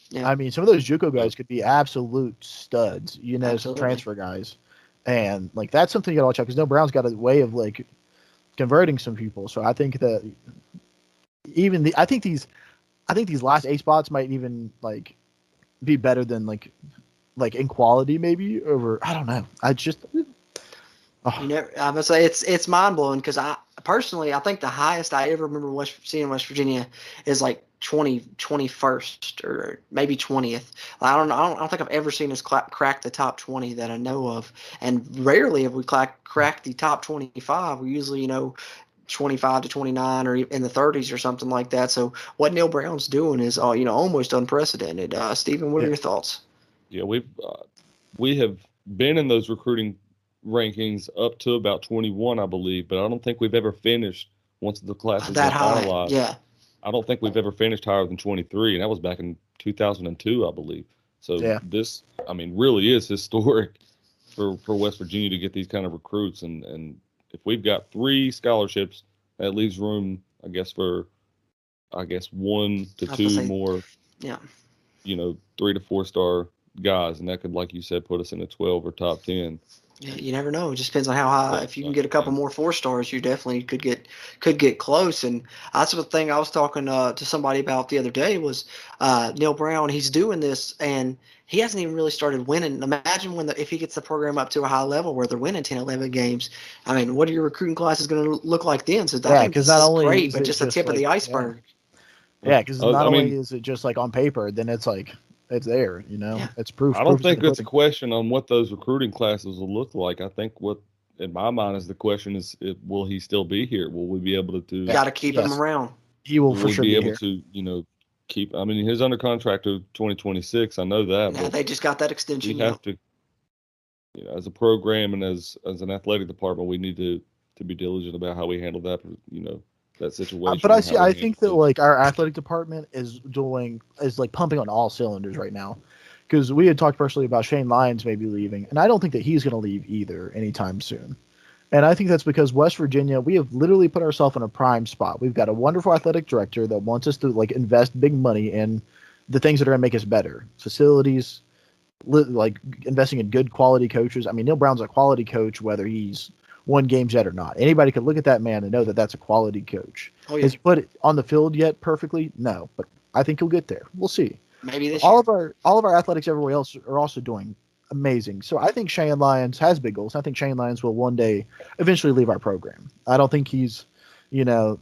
Yeah. I mean, some of those JUCO guys could be absolute studs, you know, some transfer guys, and like that's something you got to watch out because No Brown's got a way of like converting some people. So I think that even the I think these I think these last eight spots might even like be better than like like in quality maybe over I don't know. I just oh, You never, I'm gonna say it's it's mind blowing because I personally I think the highest I ever remember West seeing West Virginia is like 20 21st or maybe 20th. I don't know. I don't, I don't think I've ever seen us cla crack the top 20 that I know of, and rarely have we crack cracked the top 25. We usually you know 25 to 29 or in the 30s or something like that. So what Neal Brown's doing is uh, you know almost unprecedented. Uh, Stephen, what are Yeah. your thoughts? Yeah, we've uh, we have been in those recruiting rankings up to about 21, I believe, but I don't think we've ever finished once the are high? finalized. Yeah. I don't think we've ever finished higher than 23, and that was back in 2002, I believe. So Yeah. this, I mean, really is historic for for West Virginia to get these kind of recruits, and and if we've got three scholarships, that leaves room, I guess, for I guess one to two say- more, Yeah. you know, three to four star guys, and that could, like you said, put us in the 12 or top 10. Yeah, you never know. It just depends on how high. If you can get a couple more four stars, you definitely could get could get close. And that's the thing I was talking uh, to somebody about the other day was uh, Neal Brown. He's doing this, and he hasn't even really started winning. Imagine when the, if he gets the program up to a high level where they're winning 10, 11 games. I mean, what are your recruiting classes going to look like then? So I Yeah, think 'cause not is only great, is but just the just tip of the yeah. iceberg. yeah, because Uh, not I only mean- is it just like on paper, then it's like it's there, you know, Yeah. it's proof. I don't proof think it's a question on what those recruiting classes will look like. I think what, in my mind, is the question is, it, will he still be here? Will we be able to do? Got to keep him around. he will will for sure be be, able here. to, you know, keep? I mean, he's under contract to 2026. I know that, Yeah, but they just got that extension. we have to, you know, as a program and as as an athletic department, we need to to be diligent about how we handle that. You know, that situation. Uh, but I see. I think that like our athletic department is doing is like pumping on all cylinders right now, because we had talked personally about Shane Lyons maybe leaving, and I don't think that he's going to leave either anytime soon. And I think that's because West Virginia, we have literally put ourselves in a prime spot. We've got a wonderful athletic director that wants us to like invest big money in the things that are going to make us better, facilities, li- like investing in good quality coaches. I mean, Neal Brown's a quality coach, whether he's won games yet or not. Anybody could look at that man and know that that's a quality coach. Oh yeah, Has he put it on the field yet perfectly? No, but I think he'll get there. We'll see. maybe this All year. of our all of our athletics everywhere else are also doing amazing. So I think Shane Lyons has big goals. I think Shane Lyons will one day eventually leave our program. I don't think he's, you know,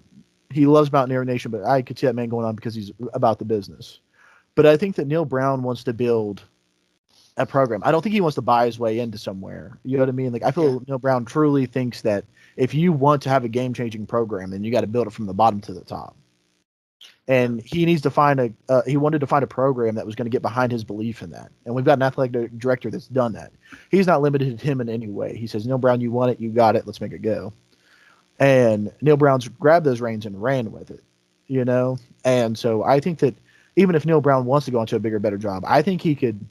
he loves Mountaineer Nation, but I could see that man going on because he's about the business. But I think that Neal Brown wants to build a program. I don't think he wants to buy his way into somewhere. You know what I mean? Like I feel Yeah. Neal Brown truly thinks that if you want to have a game changing program, then you got to build it from the bottom to the top. And he needs to find a. Uh, he wanted to find a program that was going to get behind his belief in that. And we've got an athletic director that's done that. He's not limited him in any way. He says, "Neal Brown, you want it, you got it. Let's make it go." And Neal Brown's grabbed those reins and ran with it. You know, and so I think that even if Neal Brown wants to go into a bigger, better job, I think he could.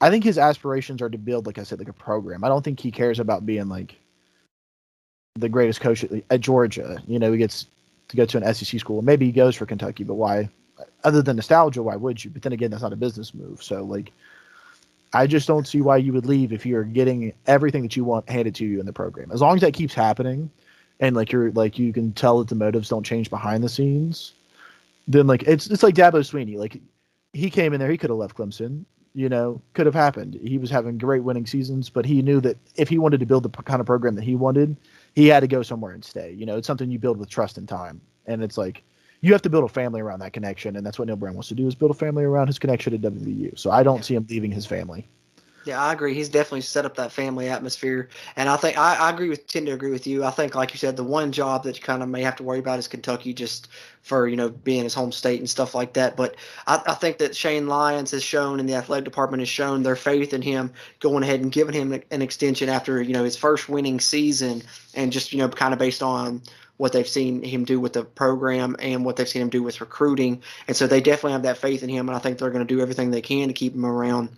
I think his aspirations are to build, like I said, like a program. I don't think he cares about being like the greatest coach at, at Georgia. You know, he gets to go to an SEC school. Maybe he goes for Kentucky, but why? Other than nostalgia, why would you? But then again, that's not a business move. So like, I just don't see why you would leave if you're getting everything that you want handed to you in the program. As long as that keeps happening, and like you're like you can tell that the motives don't change behind the scenes, then like it's it's like Dabo Swinney. Like he came in there, he could have left Clemson. You know, could have happened. He was having great winning seasons, but he knew that if he wanted to build the p- kind of program that he wanted, he had to go somewhere and stay. You know, it's something you build with trust and time, and it's like you have to build a family around that connection, and that's what Neal Brown wants to do is build a family around his connection to WVU. So I don't see him leaving his family. Yeah, I agree. He's definitely set up that family atmosphere, and I think I, I agree with tend to agree with you. I think, like you said, the one job that you kind of may have to worry about is Kentucky, just for you know being his home state and stuff like that. But I, I think that Shane Lyons has shown, and the athletic department has shown their faith in him, going ahead and giving him an extension after you know his first winning season, and just you know kind of based on what they've seen him do with the program and what they've seen him do with recruiting. And so they definitely have that faith in him, and I think they're going to do everything they can to keep him around.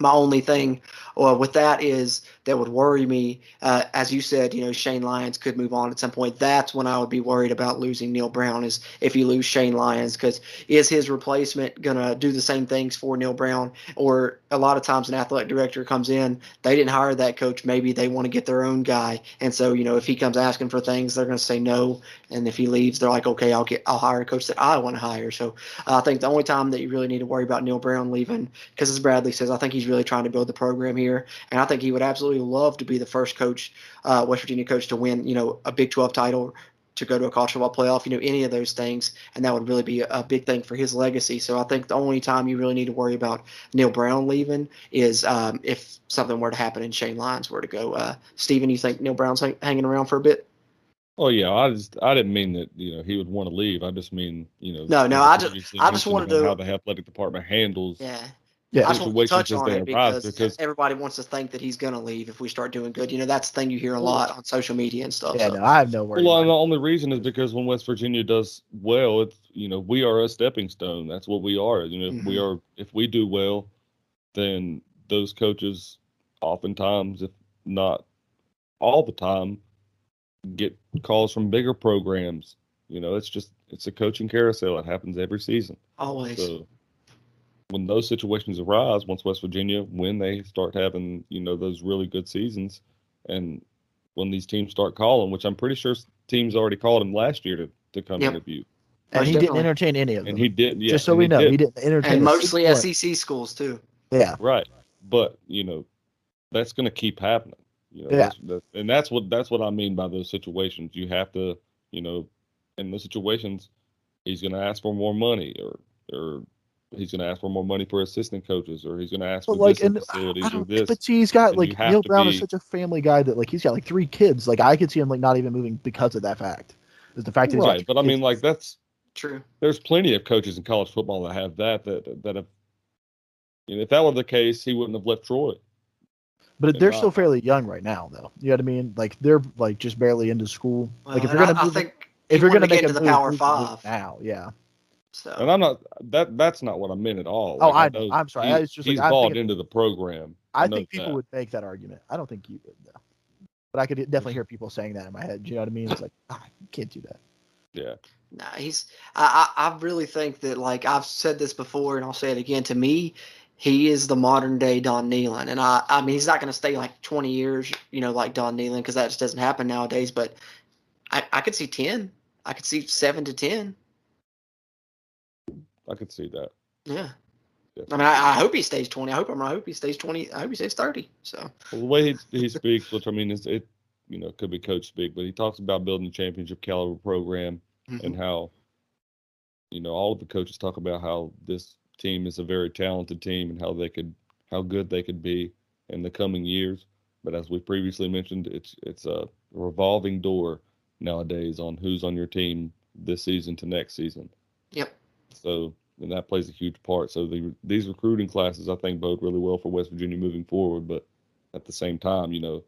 My only thing well, with that is that would worry me. Uh, as you said, you know, Shane Lyons could move on at some point. That's when I would be worried about losing Neal Brown is if you lose Shane Lyons because is his replacement gonna do the same things for Neal Brown? Or a lot of times an athletic director comes in, they didn't hire that coach. Maybe they want to get their own guy, and so you know if he comes asking for things, they're gonna say no. And if he leaves, they're like, okay, I'll get I'll hire a coach that I want to hire. So uh, I think the only time that you really need to worry about Neal Brown leaving, because as Bradley says, I think he's really trying to build the program here and I think he would absolutely love to be the first coach, uh, West Virginia coach, to win, you know, a Big 12 title, to go to a college football playoff, you know, any of those things, and that would really be a, big thing for his legacy. So I think the only time you really need to worry about Neal Brown leaving is um, if something were to happen and Shane Lyons were to go. Uh, Steven, you think Neal Brown's hang, hanging around for a bit? Oh yeah, I just I didn't mean that you know he would want to leave. I just mean you know. No, no, I just I just wanted to how the athletic department handles yeah yeah, I just want to touch on it because, because, everybody wants to think that he's going to leave if we start doing good. You know, that's the thing you hear a lot on social media and stuff. Yeah, so. no, I have no worries. Well, the only reason is because when West Virginia does well, it's you know we are a stepping stone. That's what we are. You know, if mm-hmm. we are if we do well, then those coaches, oftentimes, if not all the time, get calls from bigger programs. You know, it's just it's a coaching carousel. It happens every season. Always. So, when those situations arise, once West Virginia, when they start having, you know, those really good seasons, and when these teams start calling, which I'm pretty sure teams already called him last year to, to come yep. interview. And he didn't entertain any of them. And he didn't. Yeah, Just so we he know, did. he didn't entertain. And mostly SEC schools too. Yeah. Right. But you know, that's going to keep happening. You know, yeah. That's, that's, and that's what that's what I mean by those situations. You have to, you know, in those situations, he's going to ask for more money or or he's going to ask for more money for assistant coaches, or he's going to ask for like, this and facilities or this. But see, he's got like Neal Brown be, is such a family guy that like he's got like three kids. Like I could see him like not even moving because of that fact. Is the fact that right? But I mean, like that's true. There's plenty of coaches in college football that have that that that have. You know, if that were the case, he wouldn't have left Troy. But they're still fairly young right now, though. You know what I mean? Like they're like just barely into school. Well, like if you're gonna, I, move, I think if you're gonna make into the Power Five now, yeah. So. And I'm not that. That's not what I meant at all. Oh, like, I, I am sorry. He, I was just he's like, bought into the program. I, I think people that. would make that argument. I don't think you would though. But I could definitely hear people saying that in my head. Do you know what I mean? It's like ah, you can't do that. Yeah. Nah, he's. I, I really think that like I've said this before, and I'll say it again. To me, he is the modern day Don Nehlen, and I. I mean, he's not going to stay like 20 years, you know, like Don Nehlen, because that just doesn't happen nowadays. But I, I could see 10. I could see seven to 10. I could see that. Yeah. yeah. I mean, I, I, hope he stays 20. I hope I'm. I hope he stays 20. I hope he stays 30. So. Well, the way he, he speaks, which I mean, is it, you know, could be coach speak, but he talks about building a championship caliber program mm-hmm. and how, you know, all of the coaches talk about how this team is a very talented team and how they could, how good they could be in the coming years. But as we previously mentioned, it's it's a revolving door nowadays on who's on your team this season to next season. Yep. So and that plays a huge part. So the, these recruiting classes, I think, bode really well for West Virginia moving forward. But at the same time, you know,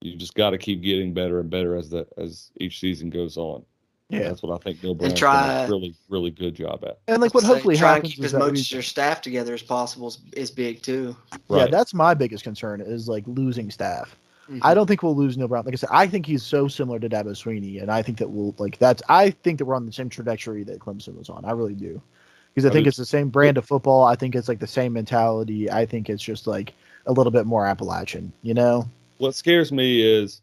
you just got to keep getting better and better as the as each season goes on. Yeah, that's what I think Neal Brown's try, a really really good job at. And like what hopefully try happens and keep as much as your staff together as possible is, is big too. Right. Yeah, that's my biggest concern is like losing staff. Mm-hmm. I don't think we'll lose Neal Brown. Like I said, I think he's so similar to Dabo Swinney, and I think that we'll like that's. I think that we're on the same trajectory that Clemson was on. I really do, because I think it's the same brand of football. I think it's like the same mentality. I think it's just like a little bit more Appalachian. You know. What scares me is,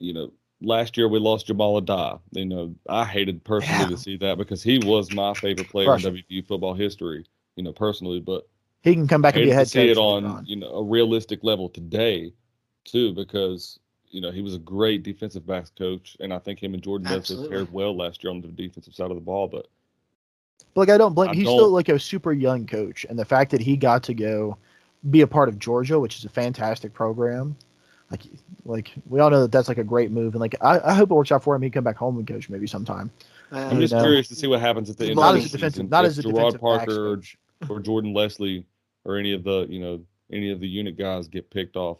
you know, last year we lost Jahmile Addae. You know, I hated personally yeah. to see that because he was my favorite player in WVU football history. You know, personally, but he can come back and be a head coach. See it on, on you know a realistic level today too, because you know he was a great defensive backs coach, and I think him and Jordan Absolutely. paired well last year on the defensive side of the ball. But, but like I don't blame. I he's don't, still like a super young coach, and the fact that he got to go be a part of Georgia, which is a fantastic program. Like, like we all know that that's like a great move, and like I, I hope it works out for him. He come back home and coach maybe sometime. Uh, I'm just know. curious to see what happens at the end Not of as the a defensive, season. not If as a Gerad defensive backs Parker coach. or Jordan Lesley or any of the you know any of the unit guys get picked off.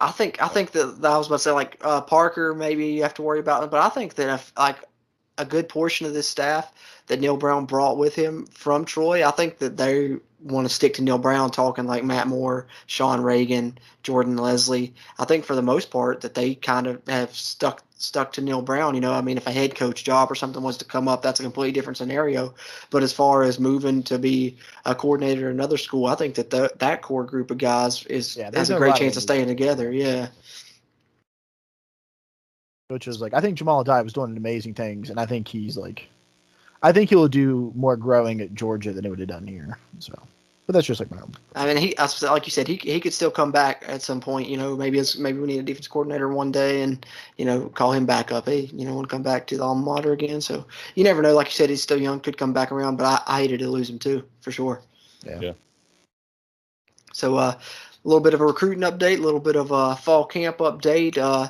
I think I think that, that I was about to say like uh, Parker maybe you have to worry about, but I think that if like a good portion of this staff that Neal Brown brought with him from Troy, I think that they want to stick to Neal Brown, talking like Matt Moore, Sean Reagan, Jordan Lesley. I think for the most part that they kind of have stuck stuck to Neal Brown. You know, I mean, if a head coach job or something was to come up, that's a completely different scenario. But as far as moving to be a coordinator at another school, I think that the, that core group of guys is Yeah, has a great chance of staying together. Yeah. which is like I think Jahmile Addae was doing amazing things, and I think he's like, I think he'll do more growing at Georgia than he would have done here. So, but that's just like my own. I mean, he I like you said, he he could still come back at some point. You know, maybe it's maybe we need a defense coordinator one day, and you know, call him back up. Hey, you know, want to come back to the alma mater again? So you never know. Like you said, he's still young, could come back around. But I, I hated to lose him too, for sure. Yeah. Yeah. So uh, a little bit of a recruiting update, a little bit of a fall camp update. Uh,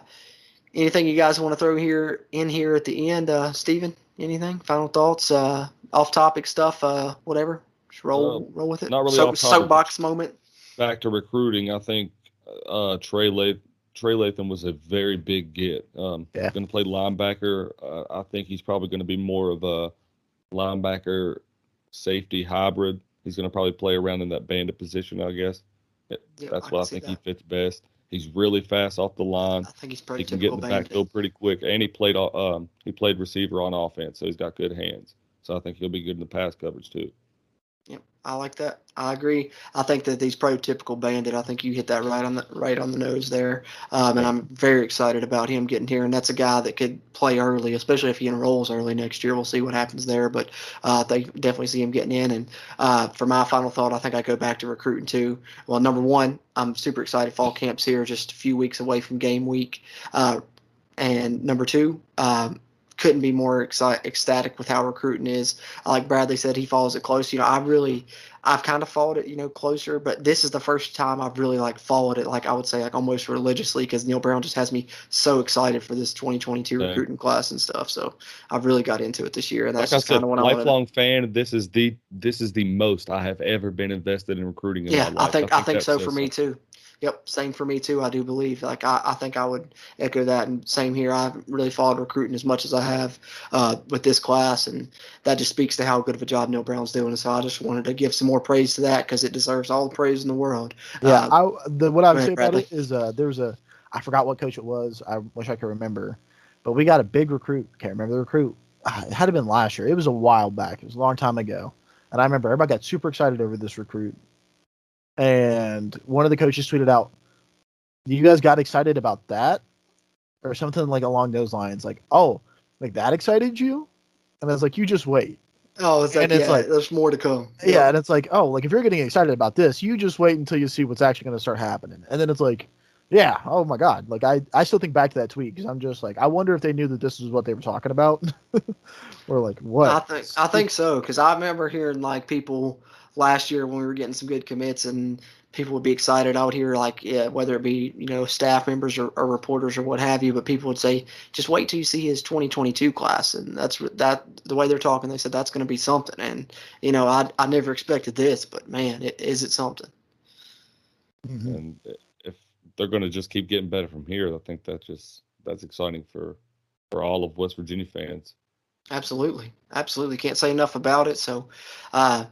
anything you guys want to throw here in here at the end, uh, Steven? Anything? Final thoughts? Uh, off topic stuff? Uh, whatever. Just roll Uh, roll with it. not really So- Soapbox moment. Back to recruiting, I think uh, Trey Lath- Trey Lathan was a very big get. Um, Yeah. Going to play linebacker. Uh, I think he's probably going to be more of a linebacker safety hybrid. He's going to probably play around in that bandit position, I guess. Yeah, That's I what I think he fits best. He's really fast off the line. I think he's pretty. He can get in the bandit. backfield pretty quick, and he played um he played receiver on offense, so he's got good hands. So I think he'll be good in the pass coverage too. I like that. I agree. I think that he's prototypical bandit. I think you hit that right on the right on the nose there. Um, and I'm very excited about him getting here. And that's a guy that could play early, especially if he enrolls early next year. We'll see what happens there. But uh, they definitely see him getting in. And uh, for my final thought, I think I go back to recruiting too. Well, number one, I'm super excited. Fall camp's here, just a few weeks away from game week. Uh, and number two, um, couldn't be more exci- ecstatic with how recruiting is. Like Bradley said, he follows it close. You know, I really, I've kind of followed it, you know, closer, but this is the first time I've really like followed it, like I would say, like almost religiously, because Neal Brown just has me so excited for this 2022 Yeah. recruiting class and stuff. So I've really got into it this year, and that's like just kind of what I lifelong fan. This is the this is the most I have ever been invested in recruiting. In Yeah, I think I think that so says for me too. Yep, same for me too. I do believe. Like I, I think I would echo that, and same here. I haven't really followed recruiting as much as I have uh, with this class, and that just speaks to how good of a job Neal Brown's doing. So I just wanted to give some more praise to that because it deserves all the praise in the world. Yeah, Uh, I, the, what I would say ahead, about it is uh, there was a I forgot what coach it was. I wish I could remember, but we got a big recruit. Can't remember the recruit. Ah, It had to been last year. It was a while back. It was a long time ago, and I remember everybody got super excited over this recruit. And one of the coaches tweeted out, "You guys got excited about that, or something like along those lines? Like, oh, like that excited you?" And I was like, "You just wait." oh, it's like, and it's yeah, like- there's more to come. Yeah, and it's like, oh, like if you're getting excited about this, you just wait until you see what's actually going to start happening, and then it's like, yeah, oh my god, like I I still think back to that tweet because I'm just like, I wonder if they knew that this is what they were talking about, or like what? I think I think so because I remember hearing like people last year when we were getting some good commits and people would be excited. I would hear like yeah, whether it be you know staff members or, or reporters or what have you, but people would say just wait till you see his 2022 class, and that's what- that the way they're talking. They said that's going to be something, and you know I I never expected this, but man, it, is it something? Mhm. And if they're going to just keep getting better from here, I think that's just that's exciting for for all of West Virginia fans. Absolutely, absolutely. Can't say enough about it. So, uh,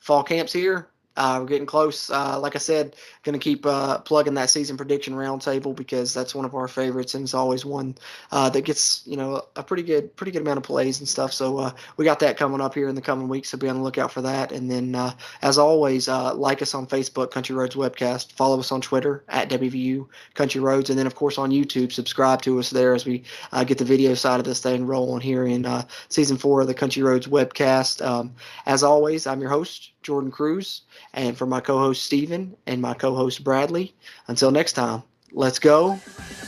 fall camp's here. Uh, we're getting close. Uh, like I said, going to keep uh, plugging that season prediction roundtable because that's one of our favorites and it's always one uh, that gets you know a pretty good pretty good amount of plays and stuff. So uh, we got that coming up here in the coming weeks. So be on the lookout for that. And then uh, as always, like us on Facebook, Country Roads Webcast. Follow us on Twitter at WVU Country Roads, and then of course on YouTube. Subscribe to us there as we get the video side of this thing rolling here in season four of the Country Roads webcast. Um, as always, I'm your host, Jordan Cruz, and for my co host, Steven, and my co host, Bradley, until next time, let's go,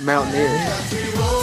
Mountaineers.